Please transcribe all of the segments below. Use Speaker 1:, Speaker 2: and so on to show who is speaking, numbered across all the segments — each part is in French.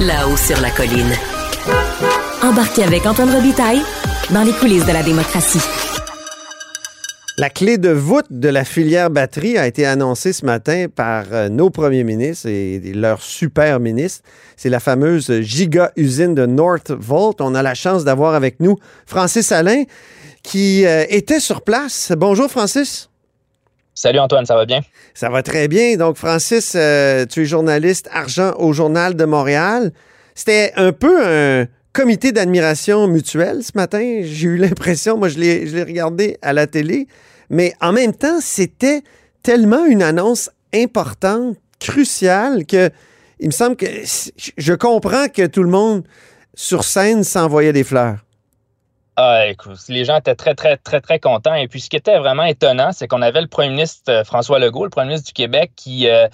Speaker 1: là-haut sur la colline. Embarquez avec Antoine Robitaille dans les coulisses de la démocratie.
Speaker 2: La clé de voûte de la filière batterie a été annoncée ce matin par euh, nos premiers ministres et leurs super ministres. C'est la fameuse giga usine de Northvolt. On a la chance d'avoir avec nous Francis Alain qui euh, était sur place. Bonjour Francis.
Speaker 3: Salut Antoine, ça va bien?
Speaker 2: Ça va très bien. Donc Francis, euh, tu es journaliste argent au Journal de Montréal. C'était un peu un comité d'admiration mutuelle ce matin. J'ai eu l'impression, moi je l'ai regardé à la télé. Mais en même temps, c'était tellement une annonce importante, cruciale, que il me semble que je comprends que tout le monde sur scène s'envoyait des fleurs.
Speaker 3: Ah, écoute, les gens étaient très, très, très, très contents. Et puis, ce qui était vraiment étonnant, c'est qu'on avait le premier ministre euh, François Legault, le premier ministre du Québec, qui, euh,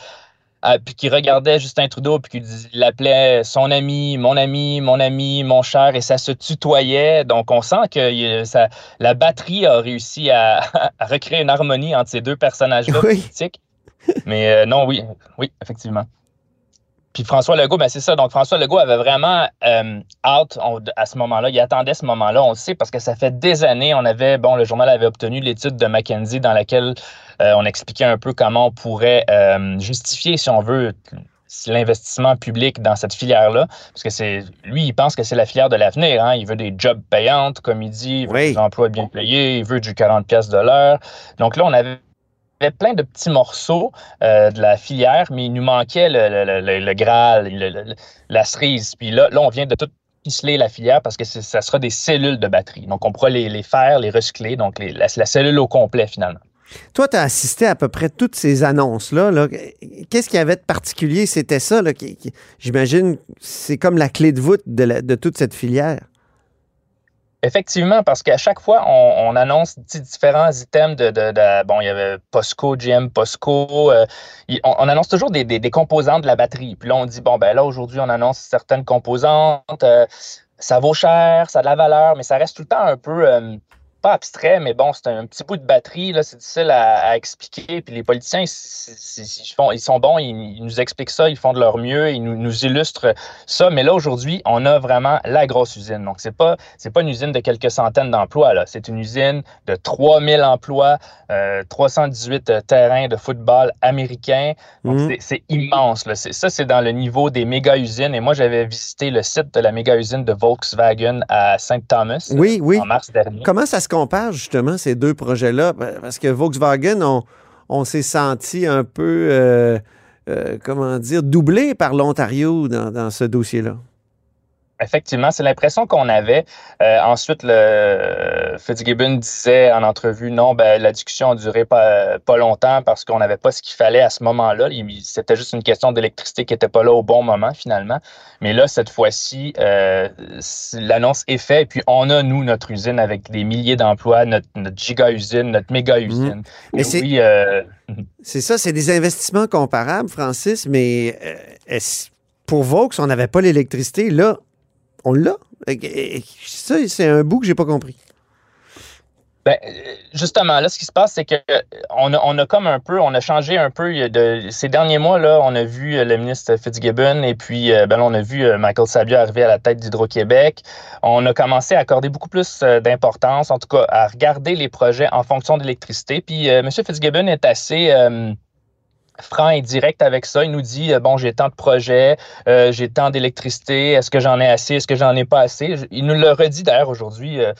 Speaker 3: puis qui regardait Justin Trudeau, puis qui l'appelait son ami, mon ami, mon ami, mon cher, et ça se tutoyait. Donc, on sent que ça, la batterie a réussi à, recréer une harmonie entre ces deux personnages-là politiques. Mais euh, non, oui, oui, effectivement. Puis François Legault, ben c'est ça. Donc François Legault avait vraiment euh, hâte à ce moment-là. Il attendait ce moment-là. On le sait parce que ça fait des années. On avait, bon, le journal avait obtenu l'étude de McKenzie dans laquelle euh, on expliquait un peu comment on pourrait euh, justifier, si on veut, l'investissement public dans cette filière-là, parce que c'est lui, il pense que c'est la filière de l'avenir. Hein? Il veut des jobs payantes, comme il dit, il veut des emplois bien payés, il veut du 40 pièces de l'heure. Donc là, on avait avait plein de petits morceaux euh, de la filière, mais il nous manquait le, le, le, Graal, la cerise. Puis là, là, on vient de tout ficeler la filière parce que ça sera des cellules de batterie. Donc, on pourra les, les faire, les recycler, donc la, cellule au complet finalement.
Speaker 2: Toi, tu as assisté à peu près toutes ces annonces-là. -là, Qu'est-ce qu'il y avait de particulier? C'était ça, j'imagine, c'est comme la clé de voûte de toute cette filière.
Speaker 3: Effectivement, parce qu'à chaque fois, on, annonce différents items de, Bon, il y avait POSCO, GM POSCO. Euh, on, annonce toujours des, des, composantes de la batterie. Puis là, on dit, bon, ben là, aujourd'hui, on annonce certaines composantes. Euh, ça vaut cher, ça a de la valeur, mais ça reste tout le temps un peu. Euh, abstrait, mais bon, c'est un petit bout de batterie, là, c'est difficile à, expliquer. Puis les politiciens, ils, font, ils sont bons, ils, nous expliquent ça, ils font de leur mieux, ils nous, nous illustrent ça. Mais là, aujourd'hui, on a vraiment la grosse usine. Donc, c'est pas, c'est pas une usine de quelques centaines d'emplois, là. C'est une usine de 3000 emplois, 318 euh, euh, terrains de football américains. Donc, mmh. c'est immense, là. Ça, c'est dans le niveau des méga-usines. Et moi, j'avais visité le site de la méga-usine de Volkswagen à Saint-Thomas
Speaker 2: oui, oui.
Speaker 3: en mars dernier.
Speaker 2: Comment ça se compare justement ces deux projets-là? Parce que Volkswagen, on, s'est senti un peu, euh, euh, comment dire, doublé par l'Ontario dans, ce dossier-là.
Speaker 3: Effectivement, c'est l'impression qu'on avait. Euh, ensuite, le Fitzgibbon disait en entrevue, non, ben, la discussion a duré pas, pas longtemps parce qu'on n'avait pas ce qu'il fallait à ce moment-là. C'était juste une question d'électricité qui n'était pas là au bon moment, finalement. Mais là, cette fois-ci, euh, l'annonce est faite. Et puis, on a, nous, notre usine avec des milliers d'emplois, notre, giga-usine, notre méga-usine.
Speaker 2: Mais c'est... Euh, c'est ça, c'est des investissements comparables, Francis, mais pour Vaux, on n'avait pas l'électricité. Là, on l'a. Ça, c'est un bout que j'ai pas compris.
Speaker 3: Ben, justement, là, ce qui se passe, c'est qu'on a, on a comme un peu, on a changé un peu de ces derniers mois, là, on a vu le ministre Fitzgibbon et puis, euh, ben on a vu euh, Michael Sabia arriver à la tête d'Hydro-Québec. On a commencé à accorder beaucoup plus euh, d'importance, en tout cas, à regarder les projets en fonction d'électricité. Puis, M. Fitzgibbon est assez franc et direct avec ça. Il nous dit euh, bon, j'ai tant de projets, euh, j'ai tant d'électricité, est-ce que j'en ai assez, est-ce que j'en ai pas assez? Il nous le redit d'ailleurs aujourd'hui. Euh,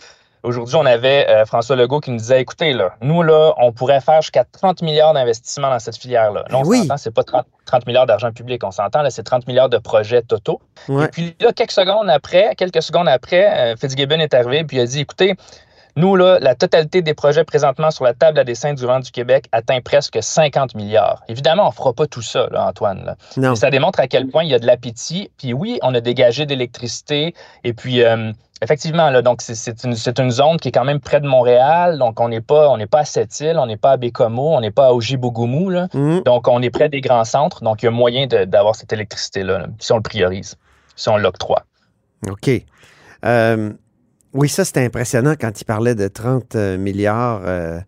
Speaker 3: aujourd'hui, on avait François Legault qui nous disait écoutez, là, nous, là, on pourrait faire jusqu'à 30 milliards d'investissements dans cette filière-là. Là, on
Speaker 2: oui.
Speaker 3: s'entend, c'est pas 30, milliards d'argent public, on s'entend, là, c'est 30 milliards de projets totaux. Et puis là, quelques secondes après, quelques secondes après, Fitzgibbon est arrivé puis il a dit écoutez, nous, là, la totalité des projets présentement sur la table à dessin du vent du Québec atteint presque 50 milliards. Évidemment, on ne fera pas tout ça, là, Antoine.
Speaker 2: Non.
Speaker 3: Mais ça démontre à quel point il y a de l'appétit. Puis oui, on a dégagé d'électricité. Et puis, euh, effectivement, là, donc c'est une, une, zone qui est quand même près de Montréal. Donc, on n'est pas, on pas à Sept-Îles, on n'est pas à Bécomo, on n'est pas à Ojibougoumou. Là. Mm. Donc, on est près des grands centres. Donc, il y a moyen d'avoir cette électricité-là, si on le priorise, si on l'octroie.
Speaker 2: OK. Euh, oui, ça, c'était impressionnant quand il parlait de 30 euh, milliards. Euh,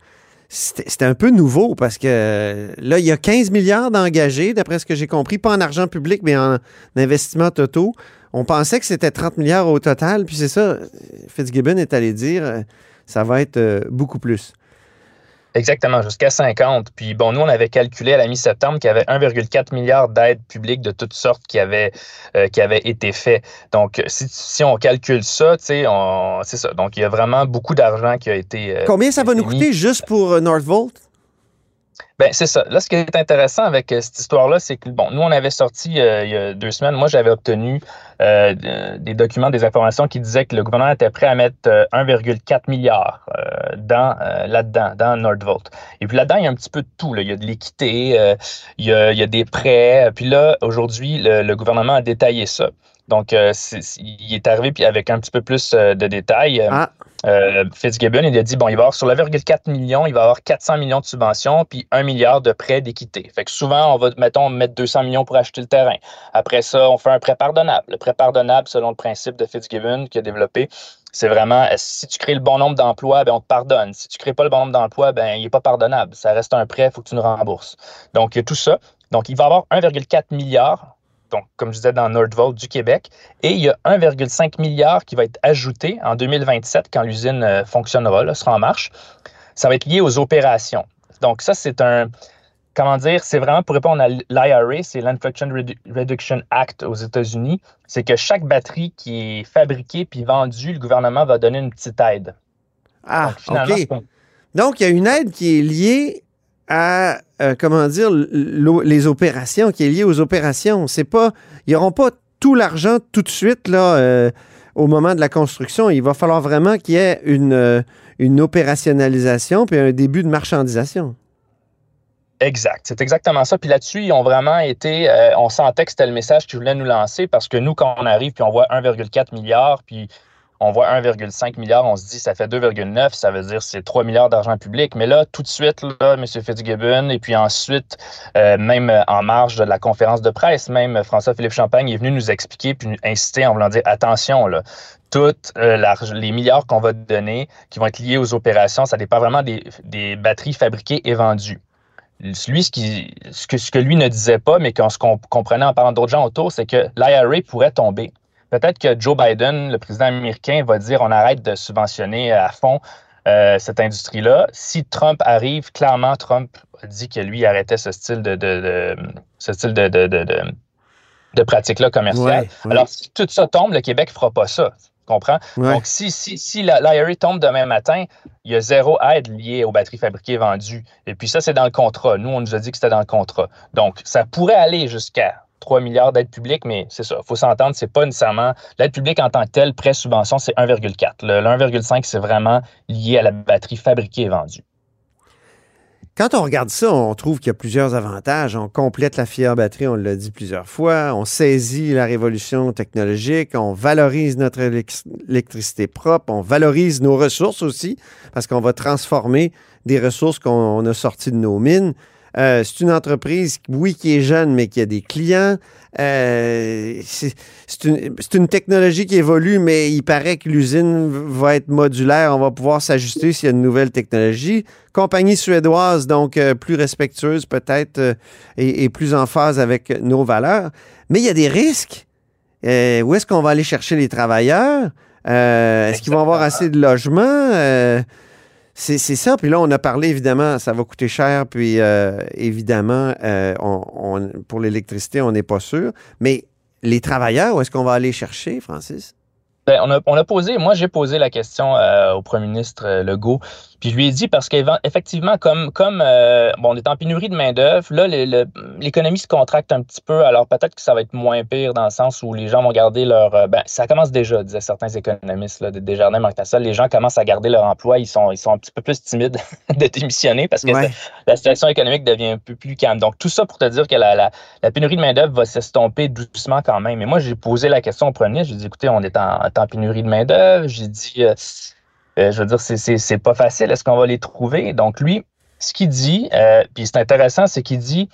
Speaker 2: c'était un peu nouveau parce que là, il y a 15 milliards d'engagés, d'après ce que j'ai compris, pas en argent public, mais en investissement totaux. On pensait que c'était 30 milliards au total, puis c'est ça, Fitzgibbon est allé dire, euh, ça va être euh, beaucoup plus.
Speaker 3: Exactement, jusqu'à 50. Puis bon, nous, on avait calculé à la mi-septembre qu'il y avait 1,4 milliard d'aides publiques de toutes sortes qui avaient, euh, qui avaient été faites. Donc, si, on calcule ça, tu sais, c'est ça. Donc, il y a vraiment beaucoup d'argent qui a été.
Speaker 2: Euh, Combien ça va nous coûter juste pour euh, Northvolt?
Speaker 3: Ben, c'est ça. Là, ce qui est intéressant avec euh, cette histoire-là, c'est que, bon, nous, on avait sorti euh, il y a deux semaines, moi, j'avais obtenu euh, des documents, des informations qui disaient que le gouvernement était prêt à mettre 1,4 milliard dans, là-dedans, dans Nordvolt. Et puis là-dedans, il y a un petit peu de tout. Là. Il y a de l'équité, il, y a, il y a des prêts. Puis là, aujourd'hui, le, gouvernement a détaillé ça. Donc, il est arrivé puis avec un petit peu plus de détails. Ah. Fitzgibbon, il a dit, bon, il va avoir sur le 1,4 million, il va avoir 400 millions de subventions, puis 1 milliard de prêts d'équité. Fait que souvent, on va, mettons, mettre 200 millions pour acheter le terrain. Après ça, on fait un prêt pardonnable. Le prêt pardonnable, selon le principe de Fitzgibbon qui a développé, c'est vraiment, si tu crées le bon nombre d'emplois, ben, on te pardonne. Si tu crées pas le bon nombre d'emplois, ben, il n'est pas pardonnable. Ça reste un prêt, il faut que tu nous rembourses. Donc, il y a tout ça. Donc, il va avoir 1,4 milliard donc, comme je disais, dans Nordvolt du Québec. Et il y a 1,5 milliard qui va être ajouté en 2027 quand l'usine euh, fonctionnera, sera en marche. Ça va être lié aux opérations. Donc, ça, c'est un. Comment dire? C'est vraiment pour répondre à l'IRA, c'est l'Inflation Reduction Act aux États-Unis. C'est que chaque batterie qui est fabriquée puis vendue, le gouvernement va donner une petite aide.
Speaker 2: Ah, OK. Donc, il y a une aide qui est liée à, euh, comment dire, les opérations, qui est lié aux opérations. C'est pas, ils n'auront pas tout l'argent tout de suite, là, euh, au moment de la construction. Il va falloir vraiment qu'il y ait une, euh, une opérationnalisation puis un début de marchandisation.
Speaker 3: Exact. C'est exactement ça. Puis là-dessus, ils ont vraiment été, on sentait que c'était le message qu'ils voulaient nous lancer parce que nous, quand on arrive puis on voit 1,4 milliard, puis on voit 1,5 milliard, on se dit ça fait 2,9, ça veut dire c'est 3 milliards d'argent public. Mais là, tout de suite, M. Fitzgibbon, et puis ensuite, euh, même en marge de la conférence de presse, même François-Philippe Champagne est venu nous expliquer puis nous inciter en voulant dire attention, là, toutes euh, les milliards qu'on va donner qui vont être liés aux opérations, ça dépend vraiment des, batteries fabriquées et vendues. Ce que lui ne disait pas, mais qu'on comprenait en parlant d'autres gens autour, c'est que l'IRA pourrait tomber peut-être que Joe Biden, le président américain, va dire on arrête de subventionner à fond euh, cette industrie-là. Si Trump arrive, clairement, Trump a dit que lui arrêtait ce style de, ce style de, de, pratique-là commerciale. Alors, si tout ça tombe, le Québec ne fera pas ça. Tu comprends? Donc, si, si, si l'IRA tombe demain matin, il y a zéro aide liée aux batteries fabriquées et vendues. Et puis ça, c'est dans le contrat. Nous, on nous a dit que c'était dans le contrat. Donc, ça pourrait aller jusqu'à 3 milliards d'aides publiques, mais c'est ça. Il faut s'entendre, c'est pas nécessairement. L'aide publique en tant que telle, prêt-subvention, c'est 1,4. Le, 1,5, c'est vraiment lié à la batterie fabriquée et vendue.
Speaker 2: Quand on regarde ça, on trouve qu'il y a plusieurs avantages. On complète la fière batterie, on l'a dit plusieurs fois. On saisit la révolution technologique. On valorise notre électricité propre. On valorise nos ressources aussi, parce qu'on va transformer des ressources qu'on a sorties de nos mines. Euh, c'est une entreprise, oui, qui est jeune, mais qui a des clients. Euh, c'est une, technologie qui évolue, mais il paraît que l'usine va être modulaire. On va pouvoir s'ajuster s'il y a une nouvelle technologie. Compagnie suédoise, donc euh, plus respectueuse peut-être et, plus en phase avec nos valeurs. Mais il y a des risques. où est-ce qu'on va aller chercher les travailleurs? est-ce qu'ils vont avoir assez de logements? C'est ça. Puis là, on a parlé, évidemment, ça va coûter cher. Puis euh, évidemment, euh, on, pour l'électricité, on n'est pas sûr. Mais les travailleurs, où est-ce qu'on va aller chercher, Francis?
Speaker 3: Ben, on, a, on, a, posé, moi j'ai posé la question euh, au premier ministre Legault puis je lui ai dit parce qu'effectivement, comme, comme euh, bon, on est en pénurie de main-d'œuvre, là, l'économie se contracte un petit peu. Alors peut-être que ça va être moins pire dans le sens où les gens vont garder leur. Euh, ben, ça commence déjà, disaient certains économistes là, de Desjardins Marc Les gens commencent à garder leur emploi. Ils sont, ils sont un petit peu plus timides de démissionner parce que la situation économique devient un peu plus calme. Donc tout ça pour te dire que la, la, la pénurie de main-d'œuvre va s'estomper doucement quand même. Et moi, j'ai posé la question au premier ministre. J'ai dit écoutez, on est en, en pénurie de main-d'œuvre. J'ai dit. Euh, euh, je veux dire, c'est pas facile. Est-ce qu'on va les trouver? Donc, lui, ce qu'il dit, euh, puis c'est intéressant, c'est qu'il dit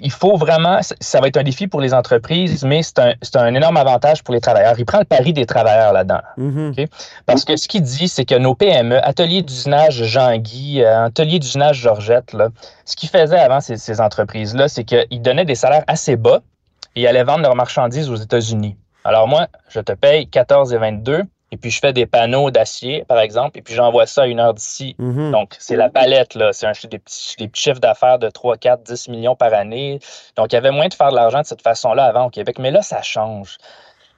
Speaker 3: il faut vraiment, ça va être un défi pour les entreprises, mais c'est un, un, énorme avantage pour les travailleurs. Il prend le pari des travailleurs là-dedans. Mm-hmm. Parce que ce qu'il dit, c'est que nos PME, ateliers d'usinage Jean-Guy, ateliers d'usinage Georgette, là, ce qu'ils faisaient avant ces, ces entreprises-là, c'est qu'ils donnaient des salaires assez bas et ils allaient vendre leurs marchandises aux États-Unis. Alors moi, je te paye 14 et 22 et puis je fais des panneaux d'acier, par exemple, et puis j'envoie ça à une heure d'ici. Mhm. Donc, c'est la palette, là. C'est des petits, des petits chiffres d'affaires de 3, 4, 10 millions par année. Donc, il y avait moins de faire de l'argent de cette façon-là avant au Québec. Mais là, ça change.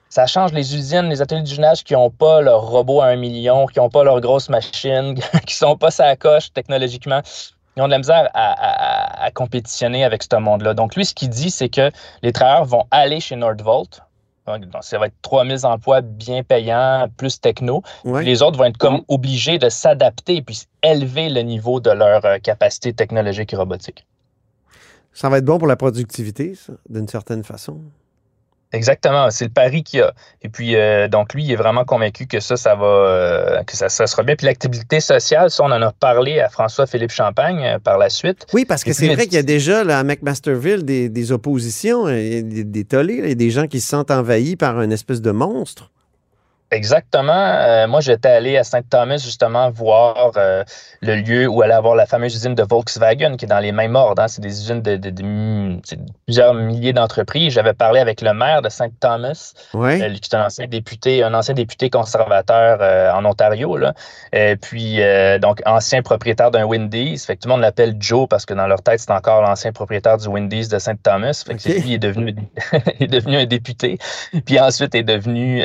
Speaker 3: Ça change les usines, les ateliers d'usinage qui n'ont pas leur robot à un million, qui n'ont pas leur grosse machine, qui sont pas sa coche technologiquement. Ils ont de la misère à, à compétitionner avec ce monde-là. Donc, lui, ce qu'il dit, c'est que les travailleurs vont aller chez Nordvolt, ça va être 3000 emplois bien payants, plus techno. Les autres vont être comme obligés de s'adapter et puis élever le niveau de leur euh, capacité technologique et robotique.
Speaker 2: Ça va être bon pour la productivité, d'une certaine façon.
Speaker 3: Exactement, c'est le pari qu'il a. Et puis, euh, donc, lui, il est vraiment convaincu que ça, ça va, euh, que ça, ça, sera bien. Puis l'activité sociale, ça, on en a parlé à François-Philippe Champagne euh, par la suite.
Speaker 2: Oui, parce que c'est vrai qu'il y a déjà là, à McMasterville des, des oppositions, des, des tollés, des gens qui se sentent envahis par une espèce de monstre.
Speaker 3: Exactement. Euh, moi, j'étais allé à Saint-Thomas justement voir euh, le lieu où allait avoir la fameuse usine de Volkswagen qui est dans les mêmes ordres. Hein. C'est des usines de, plusieurs milliers d'entreprises. J'avais parlé avec le maire de Saint-Thomas,
Speaker 2: ouais.
Speaker 3: euh, qui est un ancien député, un ancien député conservateur en Ontario. Là. Et puis, donc, ancien propriétaire d'un Wendy's. Fait que tout le monde l'appelle Joe parce que dans leur tête, c'est encore l'ancien propriétaire du Wendy's de Saint-Thomas. Fait que lui est devenu, est devenu un député. Puis ensuite, est devenu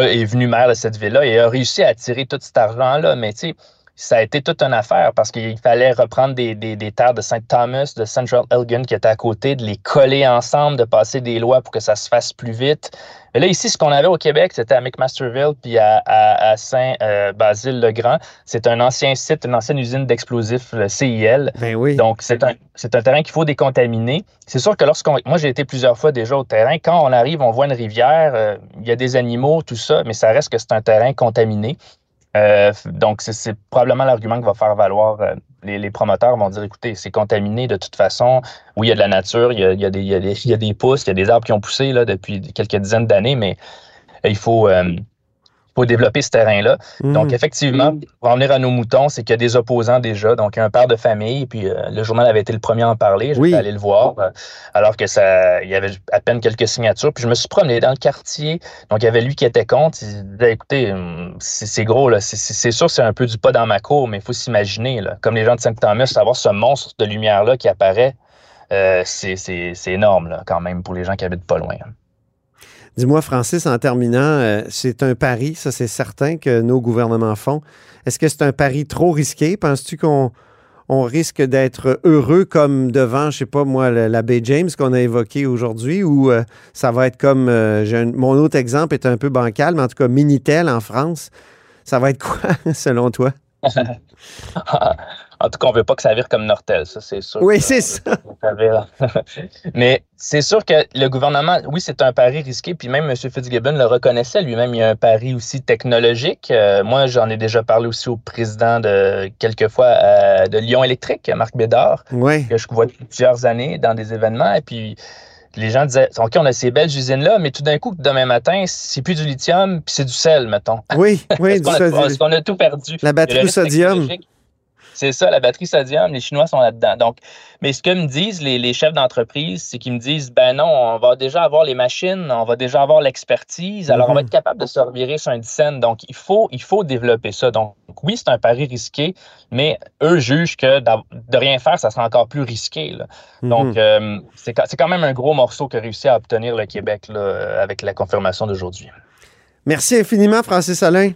Speaker 3: est venu maire de cette ville-là et a réussi à attirer tout cet argent-là. Mais tu sais, ça a été toute une affaire parce qu'il fallait reprendre des, terres de Saint Thomas, de Central Elgin qui étaient à côté, de les coller ensemble, de passer des lois pour que ça se fasse plus vite. Mais là, ici, ce qu'on avait au Québec, c'était à McMasterville puis à, Saint-Basile-le-Grand. c'est un ancien site, une ancienne usine d'explosifs, le CIL.
Speaker 2: Ben oui.
Speaker 3: Donc, c'est un, un, terrain qu'il faut décontaminer. C'est sûr que lorsqu'on. Moi, j'ai été plusieurs fois déjà au terrain. Quand on arrive, on voit une rivière, euh, il y a des animaux, tout ça, mais ça reste que c'est un terrain contaminé. Euh, donc, c'est probablement l'argument que va faire valoir euh, les, promoteurs vont dire écoutez, c'est contaminé de toute façon. Oui, il y a de la nature, il y a, des, des, pousses, il y a des arbres qui ont poussé là, depuis quelques dizaines d'années, mais il faut, euh, pour développer ce terrain-là. Donc, hmm. effectivement, pour en venir à nos moutons, c'est qu'il y a des opposants déjà. Donc, il y a un père de famille, puis euh, le journal avait été le premier à en parler. J'étais allé le voir, euh, alors que ça, il y avait à peine quelques signatures. Puis je me suis promené dans le quartier. Donc, il y avait lui qui était contre. Il disait, écoutez, hum, c'est gros, là. C'est sûr, c'est un peu du pas dans ma cour, mais il faut s'imaginer, là. Comme les gens de Saint-Thomas, avoir ce monstre de lumière-là qui apparaît, euh, c'est énorme, là, quand même, pour les gens qui habitent pas loin.
Speaker 2: Dis-moi, Francis, en terminant, euh, c'est un pari, ça c'est certain que nos gouvernements font. Est-ce que c'est un pari trop risqué? Penses-tu qu'on on risque d'être heureux comme devant, je sais pas moi, la baie James qu'on a évoqué aujourd'hui, ou euh, ça va être comme, euh, mon autre exemple est un peu bancal, mais en tout cas, Minitel en France, ça va être quoi selon toi?
Speaker 3: En tout cas, on ne veut pas que ça vire comme Nortel, ça, c'est sûr.
Speaker 2: Oui, c'est ça.
Speaker 3: Mais c'est sûr que le gouvernement, oui, c'est un pari risqué, puis même M. Fitzgibbon le reconnaissait lui-même. Il y a un pari aussi technologique. Euh, moi, j'en ai déjà parlé aussi au président de quelquefois euh, de Lyon Électrique, Marc Bédard, que je vois depuis plusieurs années dans des événements. Et puis, les gens disaient OK, on a ces belles usines-là, mais tout d'un coup, demain matin, c'est plus du lithium, puis c'est du sel, mettons.
Speaker 2: Oui, oui,
Speaker 3: du sodium. Est-ce qu'on a tout perdu?
Speaker 2: La batterie sodium.
Speaker 3: C'est ça, la batterie sodium, les Chinois sont là-dedans. Donc, mais ce que me disent les, chefs d'entreprise, c'est qu'ils me disent ben non, on va déjà avoir les machines, on va déjà avoir l'expertise, alors on va mhm. être capable de se revirer sur un dizaine. Donc, il faut, il faut développer ça. Donc, oui, c'est un pari risqué, mais eux jugent que de rien faire, ça sera encore plus risqué. Donc, mhm. euh, c'est quand même un gros morceau que réussit à obtenir le Québec avec la confirmation d'aujourd'hui.
Speaker 2: Merci infiniment, Francis Alain.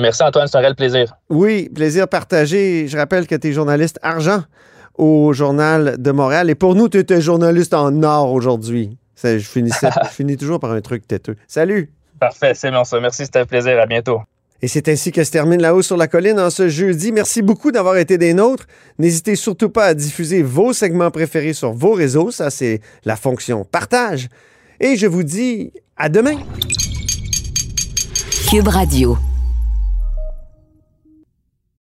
Speaker 3: Merci Antoine, c'est un réel plaisir.
Speaker 2: Oui, plaisir partagé. Je rappelle que tu es journaliste argent au Journal de Montréal. Et pour nous, tu es journaliste en or aujourd'hui. Je, je finis toujours par un truc têteux. Salut!
Speaker 3: Parfait, c'est bon ça. Merci, c'était un plaisir. À bientôt.
Speaker 2: Et c'est ainsi que se termine La Haut sur la Colline en ce jeudi. Merci beaucoup d'avoir été des nôtres. N'hésitez surtout pas à diffuser vos segments préférés sur vos réseaux. Ça, c'est la fonction partage. Et je vous dis à demain.
Speaker 1: Cube Radio.